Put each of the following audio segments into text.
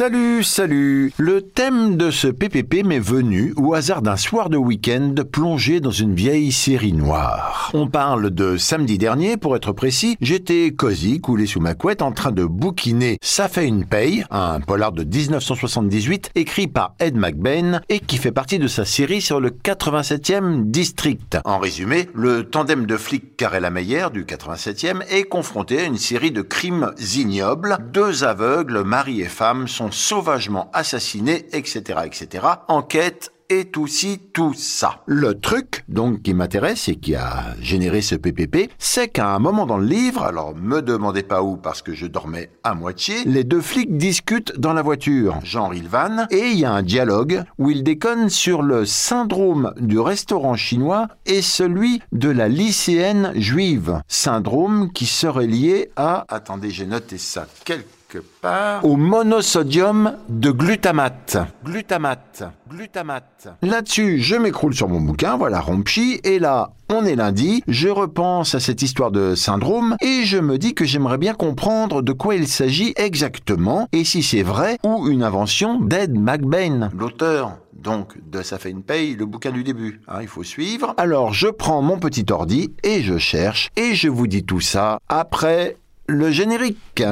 Salut, salut Le thème de ce PPP m'est venu au hasard d'un soir de week-end plongé dans une vieille série noire. On parle de samedi dernier, pour être précis, j'étais cosy, coulé sous ma couette, en train de bouquiner Ça fait une paye, un polar de 1978 écrit par Ed McBain et qui fait partie de sa série sur le 87e district. En résumé, le tandem de flics Carella Meyer du 87e est confronté à une série de crimes ignobles. Deux aveugles, mari et femme, sont sauvagement assassinés, etc., etc. Enquête est aussi tout ça. Le truc, donc, qui m'intéresse et qui a généré ce PPP, c'est qu'à un moment dans le livre, alors me demandez pas où parce que je dormais à moitié, les deux flics discutent dans la voiture, Jean Rilvan, et il y a un dialogue où ils déconnent sur le syndrome du restaurant chinois et celui de la lycéenne juive. Syndrome qui serait lié à, attendez, j'ai noté ça quelque part au monosodium de glutamate. Glutamate, glutamate. Là-dessus, je m'écroule sur mon bouquin, voilà Rompchi, et là, on est lundi, je repense à cette histoire de syndrome et je me dis que j'aimerais bien comprendre de quoi il s'agit exactement et si c'est vrai ou une invention d'Ed McBain, l'auteur donc de Ça fait une paye, le bouquin du début. Hein, il faut suivre. Alors je prends mon petit ordi et je cherche et je vous dis tout ça après le générique.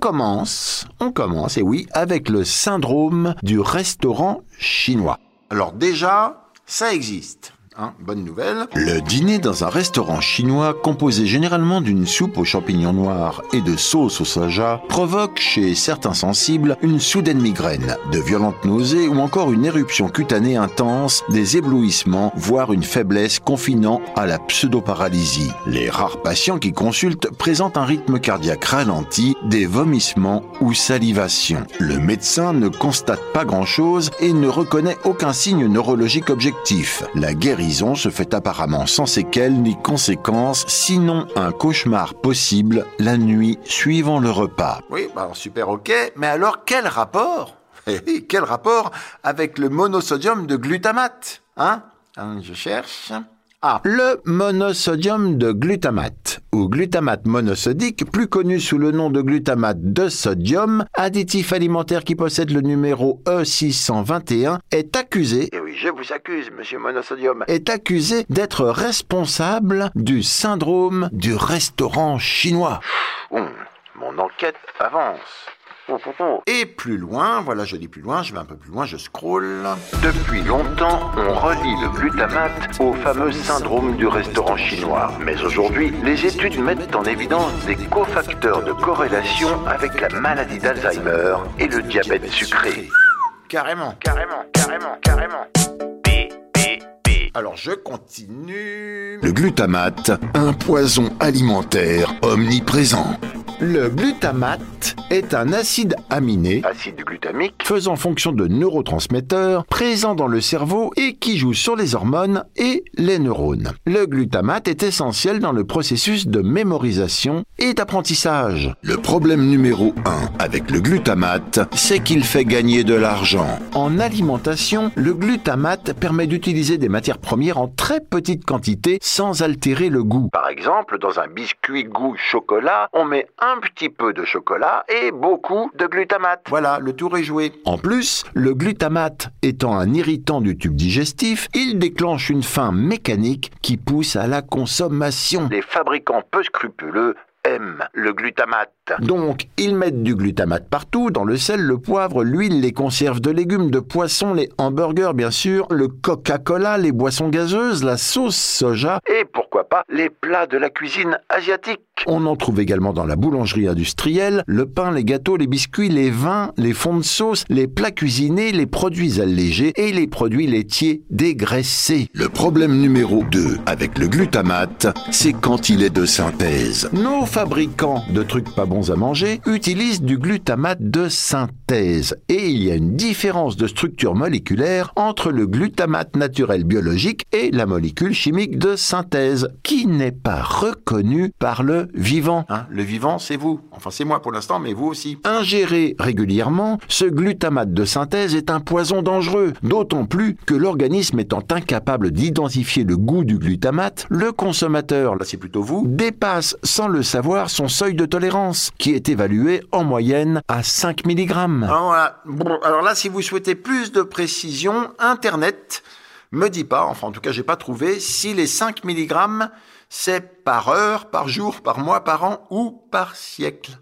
Commence, on commence, et oui, avec le syndrome du restaurant chinois. Alors déjà, ça existe. Hein, bonne nouvelle. Le dîner dans un restaurant chinois composé généralement d'une soupe aux champignons noirs et de sauce au soja provoque chez certains sensibles une soudaine migraine, de violentes nausées ou encore une éruption cutanée intense, des éblouissements, voire une faiblesse confinant à la pseudo-paralysie. Les rares patients qui consultent présentent un rythme cardiaque ralenti, des vomissements ou salivations. Le médecin ne constate pas grand-chose et ne reconnaît aucun signe neurologique objectif. Guérison se fait apparemment sans séquelles ni conséquences, sinon un cauchemar possible la nuit suivant le repas. Oui, bah super ok, mais alors quel rapport Quel rapport avec le monosodium de glutamate Hein, hein Je cherche. Ah, le monosodium de glutamate, ou glutamate monosodique, plus connu sous le nom de glutamate de sodium, additif alimentaire qui possède le numéro E621, est accusé, et oui, je vous accuse, monsieur monosodium, est accusé d'être responsable du syndrome du restaurant chinois. mon enquête avance. Et plus loin, voilà, je dis plus loin, je vais un peu plus loin, je scroll. Depuis longtemps, on relie le glutamate au fameux syndrome du restaurant chinois. Mais aujourd'hui, les études mettent en évidence des cofacteurs de corrélation avec la maladie d'Alzheimer et le diabète sucré. Carrément, carrément, carrément, carrément. Alors je continue. Le glutamate, un poison alimentaire omniprésent. Le glutamate est un acide aminé, acide glutamique, faisant fonction de neurotransmetteur, présent dans le cerveau et qui joue sur les hormones et les neurones. Le glutamate est essentiel dans le processus de mémorisation et d'apprentissage. Le problème numéro 1 avec le glutamate, c'est qu'il fait gagner de l'argent. En alimentation, le glutamate permet d'utiliser des matières premières en très petite quantité sans altérer le goût. Par exemple, dans un biscuit goût chocolat, on met un un petit peu de chocolat et beaucoup de glutamate. Voilà, le tour est joué. En plus, le glutamate étant un irritant du tube digestif, il déclenche une faim mécanique qui pousse à la consommation. Les fabricants peu scrupuleux aiment le glutamate. Donc, ils mettent du glutamate partout, dans le sel, le poivre, l'huile, les conserves de légumes, de poissons, les hamburgers bien sûr, le Coca-Cola, les boissons gazeuses, la sauce soja et pourquoi pas les plats de la cuisine asiatique. On en trouve également dans la boulangerie industrielle, le pain, les gâteaux, les biscuits, les vins, les fonds de sauce, les plats cuisinés, les produits allégés et les produits laitiers dégraissés. Le problème numéro 2 avec le glutamate, c'est quand il est de synthèse. Nos fabricants de trucs pas bons à manger utilisent du glutamate de synthèse et il y a une différence de structure moléculaire entre le glutamate naturel biologique et la molécule chimique de synthèse qui n'est pas reconnue par le vivant. Hein, le vivant, c'est vous. Enfin, c'est moi pour l'instant, mais vous aussi. Ingéré régulièrement, ce glutamate de synthèse est un poison dangereux, d'autant plus que l'organisme étant incapable d'identifier le goût du glutamate, le consommateur, là c'est plutôt vous, dépasse sans le savoir son seuil de tolérance, qui est évalué en moyenne à 5 mg. Alors, alors là, si vous souhaitez plus de précision, Internet me dit pas, enfin en tout cas j'ai pas trouvé, si les 5 mg c'est par heure, par jour, par mois, par an ou par siècle.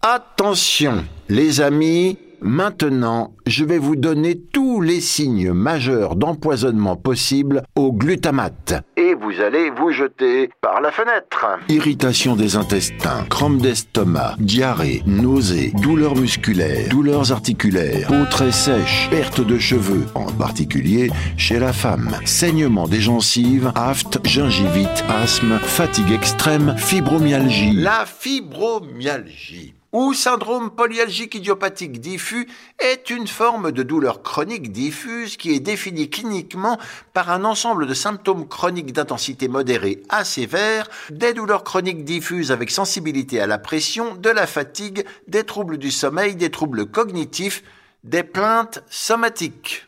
Attention, les amis, Maintenant, je vais vous donner tous les signes majeurs d'empoisonnement possibles au glutamate. Et vous allez vous jeter par la fenêtre. Irritation des intestins, crampes d'estomac, diarrhée, nausées, douleurs musculaires, douleurs articulaires, peau très sèche, perte de cheveux, en particulier chez la femme, saignement des gencives, aphte, gingivite, asthme, fatigue extrême, fibromyalgie. La fibromyalgie ou syndrome polyalgique idiopathique diffus est une forme de douleur chronique diffuse qui est définie cliniquement par un ensemble de symptômes chroniques d'intensité modérée à sévère, des douleurs chroniques diffuses avec sensibilité à la pression, de la fatigue, des troubles du sommeil, des troubles cognitifs, des plaintes somatiques.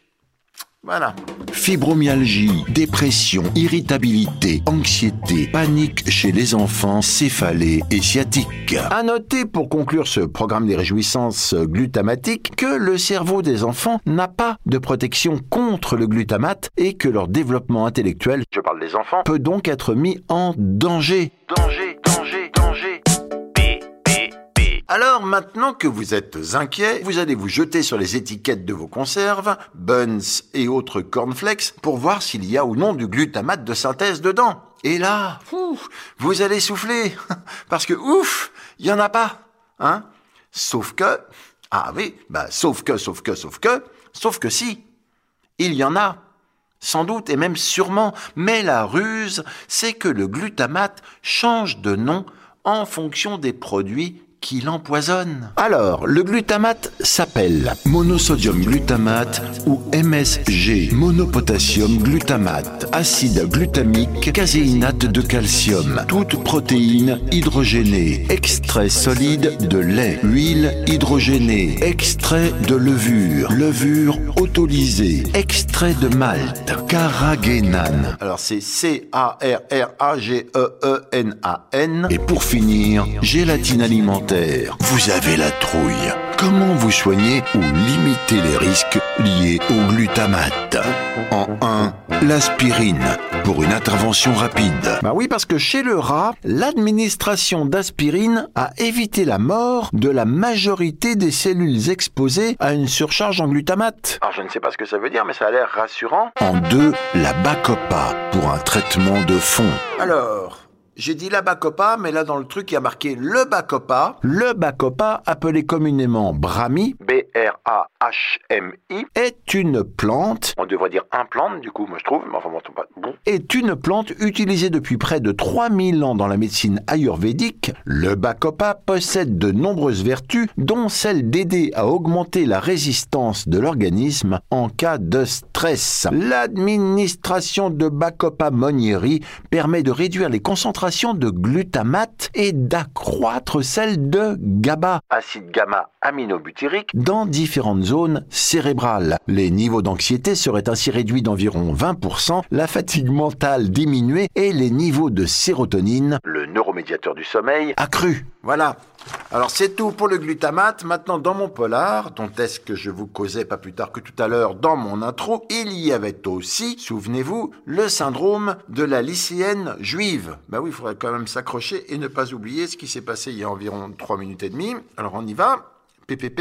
Voilà. Fibromyalgie, dépression, irritabilité, anxiété, panique chez les enfants, céphalée et sciatique. À noter pour conclure ce programme des réjouissances glutamatiques que le cerveau des enfants n'a pas de protection contre le glutamate et que leur développement intellectuel, je parle des enfants, peut donc être mis en. Danger, danger, Alors maintenant que vous êtes inquiet, vous allez vous jeter sur les étiquettes de vos conserves, buns et autres cornflakes pour voir s'il y a ou non du glutamate de synthèse dedans. Et là, vous allez souffler parce que ouf, il y en a pas, hein Sauf que ah oui, bah sauf que sauf que sauf que sauf que si, il y en a. Sans doute et même sûrement, mais la ruse, c'est que le glutamate change de nom en fonction des produits qui l'empoisonne. Alors, le glutamate s'appelle monosodium glutamate ou MSG, monopotassium glutamate, acide glutamique, caséinate de calcium, toute protéine hydrogénée, extrait solide de lait, huile hydrogénée, extrait de levure, levure autolysée, extrait de malt, carragénane. Alors c'est C-A-R-R-A-G-E-E-N-A-N. Et pour finir, gélatine alimentaire vous avez la trouille. Comment vous soignez ou limitez les risques liés au glutamate En 1, l'aspirine pour une intervention rapide. Bah oui, parce que chez le rat, l'administration d'aspirine a évité la mort de la majorité des cellules exposées à une surcharge en glutamate. Alors je ne sais pas ce que ça veut dire, mais ça a l'air rassurant. En 2, la Bacopa pour un traitement de fond. Alors, j'ai dit la bacopa, mais là dans le truc il y a marqué le bacopa. Le bacopa, appelé communément brahmi, B-R-A-H-M-I, est une plante. On devrait dire du coup, moi je trouve, mais enfin pas. Bon. Est une plante utilisée depuis près de 3000 ans dans la médecine ayurvédique. Le bacopa possède de nombreuses vertus, dont celle d'aider à augmenter la résistance de l'organisme en cas de stress. L'administration de bacopa monieri permet de réduire les concentrations de glutamate et d'accroître celle de GABA, acide gamma aminobutyrique, dans différentes zones cérébrales. Les niveaux d'anxiété seraient ainsi réduits d'environ 20%, la fatigue mentale diminuée et les niveaux de sérotonine, le neuromédiateur du sommeil, accrus. Voilà. Alors c'est tout pour le glutamate. Maintenant dans mon polar, dont est-ce que je vous causais pas plus tard que tout à l'heure dans mon intro, il y avait aussi, souvenez-vous, le syndrome de la lycéenne juive. Bah oui, il faudrait quand même s'accrocher et ne pas oublier ce qui s'est passé il y a environ 3 minutes et demie. Alors on y va. PPP.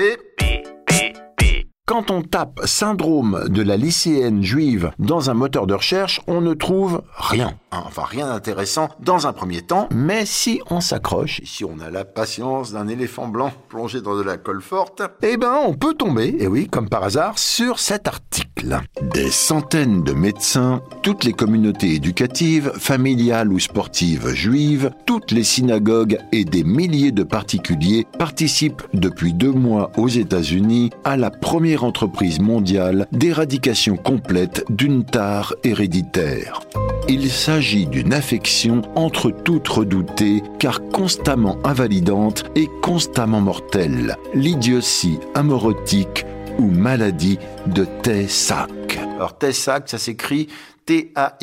Quand on tape syndrome de la lycéenne juive dans un moteur de recherche, on ne trouve rien. Enfin rien d'intéressant dans un premier temps, mais si on s'accroche, si on a la patience d'un éléphant blanc plongé dans de la colle forte, eh ben on peut tomber, et oui, comme par hasard, sur cet article. Des centaines de médecins, toutes les communautés éducatives, familiales ou sportives juives, toutes les synagogues et des milliers de particuliers participent depuis deux mois aux États-Unis à la première entreprise mondiale d'éradication complète d'une tare héréditaire. Il s'agit d'une affection entre toutes redoutée, car constamment invalidante et constamment mortelle, l'idiotie amorotique ou maladie de Tay-Sachs. Alors Tay-Sachs, ça s'écrit T-A-Y-S-A-C-H-S.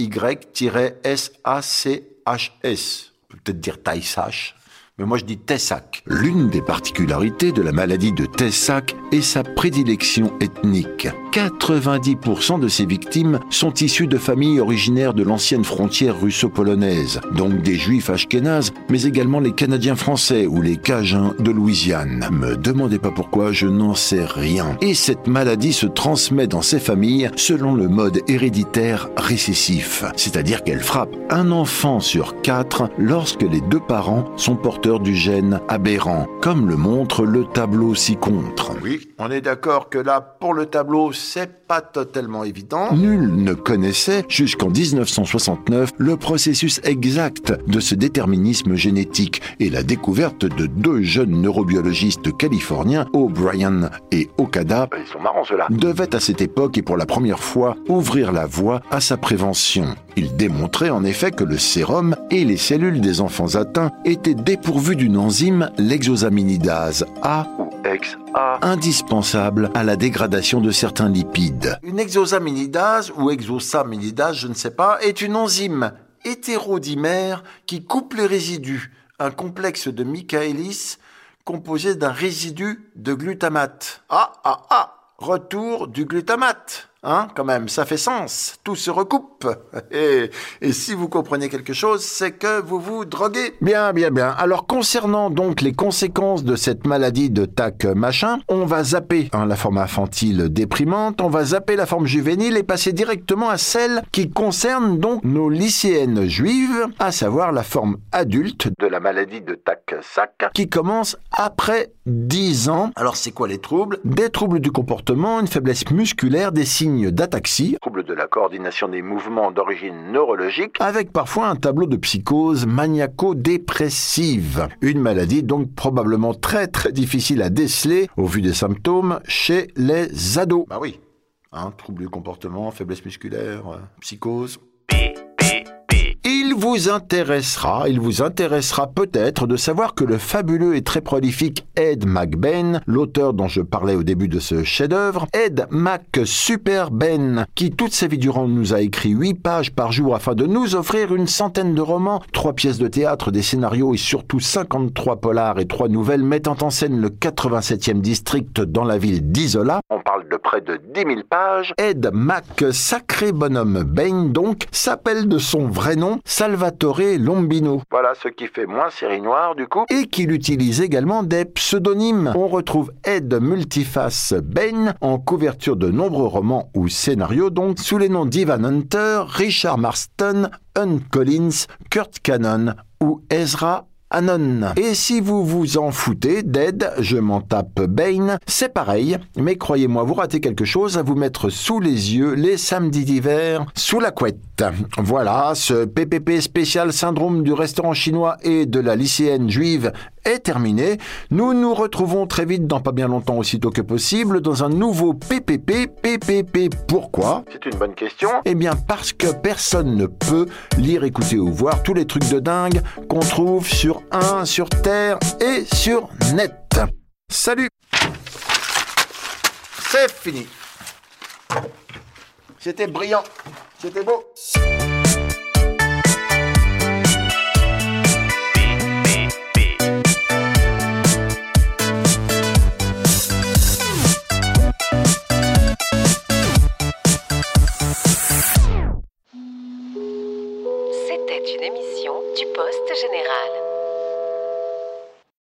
On peut peut-être dire Tay-Sachs mais moi je dis Tessac. L'une des particularités de la maladie de Tessac est sa prédilection ethnique. 90% de ses victimes sont issues de familles originaires de l'ancienne frontière russo-polonaise, donc des juifs ashkénazes, mais également les Canadiens français ou les Cajuns de Louisiane. Me demandez pas pourquoi, je n'en sais rien. Et cette maladie se transmet dans ces familles selon le mode héréditaire récessif, c'est-à-dire qu'elle frappe un enfant sur quatre lorsque les deux parents sont porteurs du gène aberrant, comme le montre le tableau ci-contre. Oui, on est d'accord que là, pour le tableau, c'est pas totalement évident. Nul ne connaissait, jusqu'en 1969, le processus exact de ce déterminisme génétique et la découverte de deux jeunes neurobiologistes californiens, O'Brien et Okada, ils sont marrants ceux-là, devait à cette époque et pour la première fois ouvrir la voie à sa prévention. Ils démontraient en effet que le sérum et les cellules des enfants atteints étaient dépourvus d'une enzyme, l'exosaminidase A indispensable à la dégradation de certains lipides. Une exosaminidase ou exosaminidase, je ne sais pas, est une enzyme hétérodimère qui coupe les résidus, un complexe de Michaelis composé d'un résidu de glutamate. Ah, ah, ah Retour du glutamate Hein, quand même, ça fait sens. Tout se recoupe. Et, et si vous comprenez quelque chose, c'est que vous vous droguez. Bien, bien, bien. Alors, concernant donc les conséquences de cette maladie de TAC machin, on va zapper hein, la forme infantile déprimante, on va zapper la forme juvénile et passer directement à celle qui concerne donc nos lycéennes juives, à savoir la forme adulte de la maladie de TAC-SAC, qui commence après 10 ans. Alors, c'est quoi les troubles? Des troubles du comportement, une faiblesse musculaire, des signes d'ataxie, trouble de la coordination des mouvements d'origine neurologique, avec parfois un tableau de psychose maniaco-dépressive. Une maladie donc probablement très très difficile à déceler au vu des symptômes chez les ados. Bah oui, hein, trouble du comportement, faiblesse musculaire, euh, psychose vous intéressera, il vous intéressera peut-être de savoir que le fabuleux et très prolifique Ed McBain, l'auteur dont je parlais au début de ce chef-d'œuvre, Ed Mac Super Ben, qui toute sa vie durant nous a écrit 8 pages par jour afin de nous offrir une centaine de romans, 3 pièces de théâtre, des scénarios et surtout 53 polars et 3 nouvelles mettant en scène le 87e district dans la ville d'Isola. On parle de près de 10 000 pages. Ed Mac Sacré Bonhomme Bain donc s'appelle de son vrai nom Salvatore Lombino. Voilà ce qui fait moins série noire du coup. Et qu'il utilise également des pseudonymes. On retrouve Ed Multiface Bain en couverture de nombreux romans ou scénarios donc sous les noms d'Ivan Hunter, Richard Marston, Hunt Collins, Kurt Cannon ou Ezra Anon. Et si vous vous en foutez d'Ed, je m'en tape Bane, c'est pareil, mais croyez-moi, vous ratez quelque chose à vous mettre sous les yeux les samedis d'hiver sous la couette. Voilà, ce PPP spécial syndrome du restaurant chinois et de la lycéenne juive est terminé. Nous nous retrouvons très vite dans pas bien longtemps aussitôt que possible dans un nouveau PPP. PPP pourquoi? C'est une bonne question. Eh bien parce que personne ne peut lire, écouter ou voir tous les trucs de dingue qu'on trouve sur 1, sur Terre et sur Net. Salut C'est fini. C'était brillant. C'était beau.